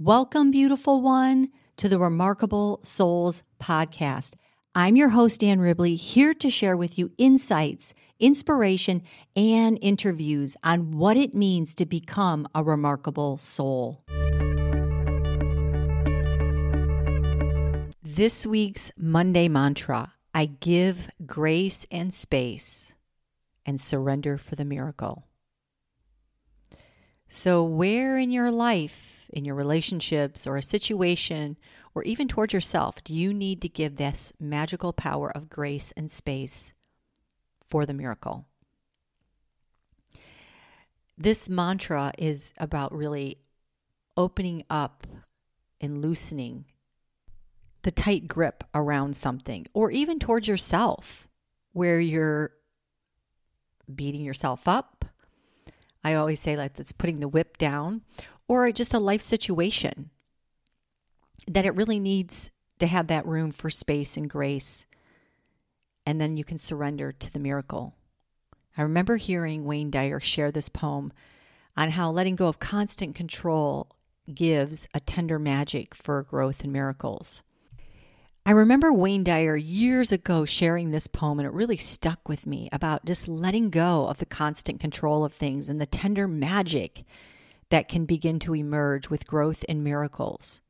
Welcome, beautiful one, to the Remarkable Souls podcast. I'm your host, Ann Ribley, here to share with you insights, inspiration, and interviews on what it means to become a remarkable soul. This week's Monday mantra I give grace and space and surrender for the miracle. So, where in your life, in your relationships, or a situation, or even towards yourself, do you need to give this magical power of grace and space for the miracle? This mantra is about really opening up and loosening the tight grip around something, or even towards yourself, where you're beating yourself up. I always say, like, that's putting the whip down, or just a life situation that it really needs to have that room for space and grace. And then you can surrender to the miracle. I remember hearing Wayne Dyer share this poem on how letting go of constant control gives a tender magic for growth and miracles. I remember Wayne Dyer years ago sharing this poem, and it really stuck with me about just letting go of the constant control of things and the tender magic that can begin to emerge with growth and miracles.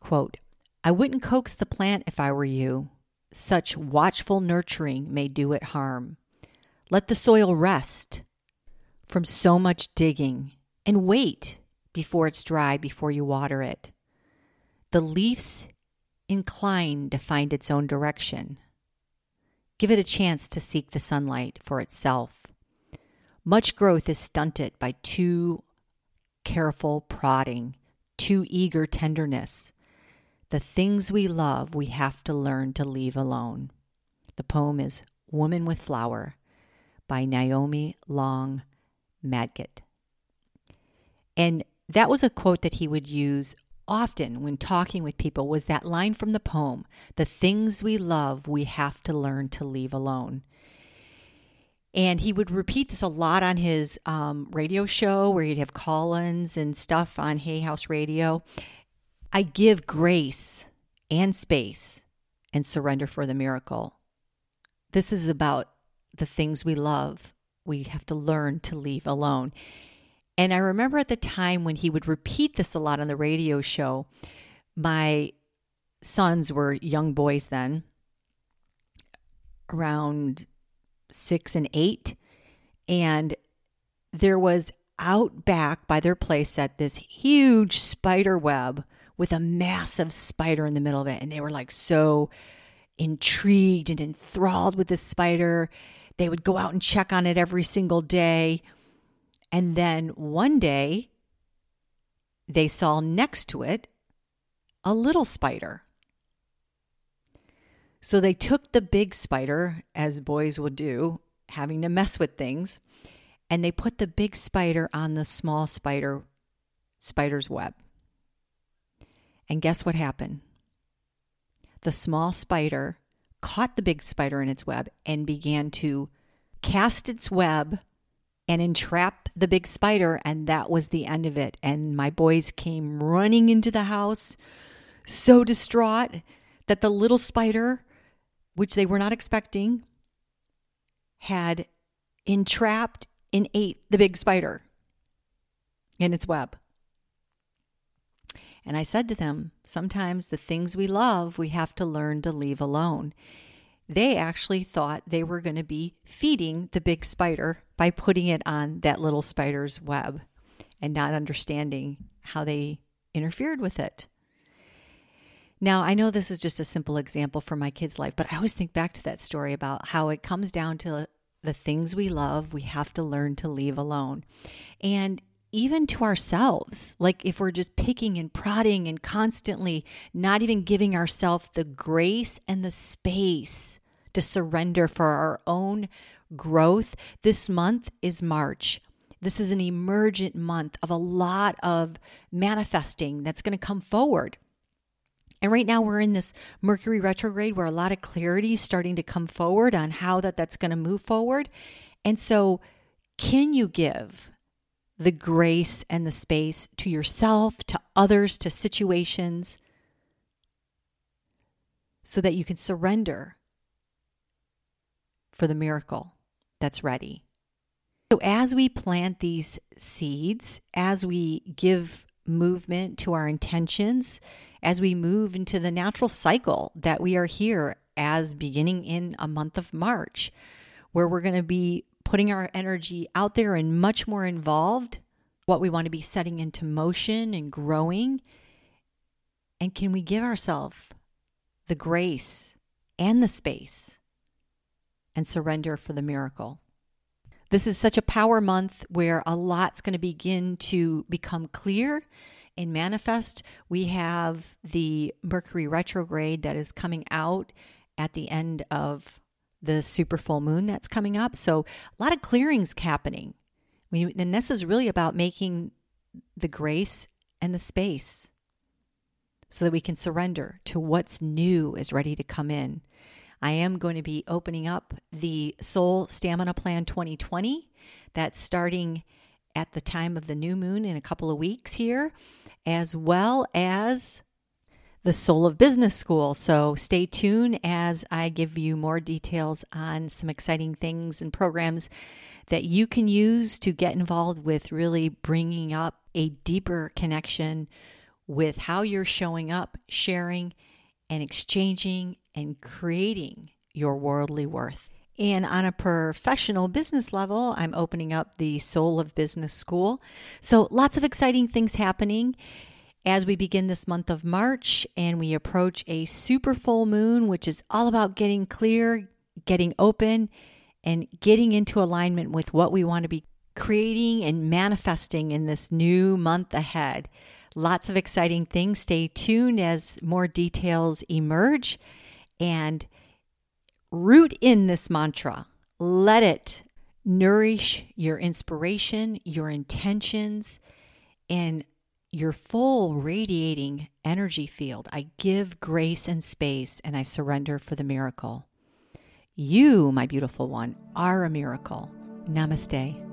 Quote, I wouldn't coax the plant if I were you. Such watchful nurturing may do it harm. Let the soil rest from so much digging and wait before it's dry before you water it. The leaves inclined to find its own direction. Give it a chance to seek the sunlight for itself. Much growth is stunted by too careful prodding, too eager tenderness. The things we love, we have to learn to leave alone. The poem is Woman with Flower by Naomi Long Madgett. And that was a quote that he would use often when talking with people was that line from the poem the things we love we have to learn to leave alone and he would repeat this a lot on his um, radio show where he'd have call-ins and stuff on hay house radio. I give grace and space and surrender for the miracle. This is about the things we love. We have to learn to leave alone. And I remember at the time when he would repeat this a lot on the radio show, my sons were young boys then, around six and eight. And there was out back by their place at this huge spider web with a massive spider in the middle of it. And they were like so intrigued and enthralled with this spider. They would go out and check on it every single day. And then one day, they saw next to it a little spider. So they took the big spider, as boys would do, having to mess with things, and they put the big spider on the small spider spider's web. And guess what happened? The small spider caught the big spider in its web and began to cast its web and entrap the big spider, and that was the end of it. And my boys came running into the house, so distraught that the little spider, which they were not expecting, had entrapped and ate the big spider in its web. And I said to them, sometimes the things we love, we have to learn to leave alone they actually thought they were going to be feeding the big spider by putting it on that little spider's web and not understanding how they interfered with it. Now, I know this is just a simple example from my kid's life, but I always think back to that story about how it comes down to the things we love, we have to learn to leave alone. And even to ourselves, like if we're just picking and prodding and constantly not even giving ourselves the grace and the space to surrender for our own growth. This month is March. This is an emergent month of a lot of manifesting that's going to come forward. And right now we're in this Mercury retrograde where a lot of clarity is starting to come forward on how that that's going to move forward. And so can you give the grace and the space to yourself, to others, to situations, so that you can surrender for the miracle that's ready. So, as we plant these seeds, as we give movement to our intentions, as we move into the natural cycle that we are here as beginning in a month of March, where we're going to be putting our energy out there and much more involved, what we want to be setting into motion and growing. And can we give ourselves the grace and the space and surrender for the miracle? This is such a power month where a lot's going to begin to become clear and manifest. We have the Mercury retrograde that is coming out at the end of the super full moon that's coming up. So a lot of clearings happening. We, and this is really about making the grace and the space so that we can surrender to what's new is ready to come in. I am going to be opening up the Soul Stamina Plan 2020. That's starting at the time of the new moon in a couple of weeks here, as well as the Soul of Business School. So stay tuned as I give you more details on some exciting things and programs that you can use to get involved with really bringing up a deeper connection with how you're showing up, sharing, and exchanging and creating your worldly worth. And on a professional business level, I'm opening up the Soul of Business School. So, lots of exciting things happening as we begin this month of March and we approach a super full moon, which is all about getting clear, getting open, and getting into alignment with what we want to be creating and manifesting in this new month ahead. Lots of exciting things. Stay tuned as more details emerge and root in this mantra. Let it nourish your inspiration, your intentions, and your full radiating energy field. I give grace and space and I surrender for the miracle. You, my beautiful one, are a miracle. Namaste.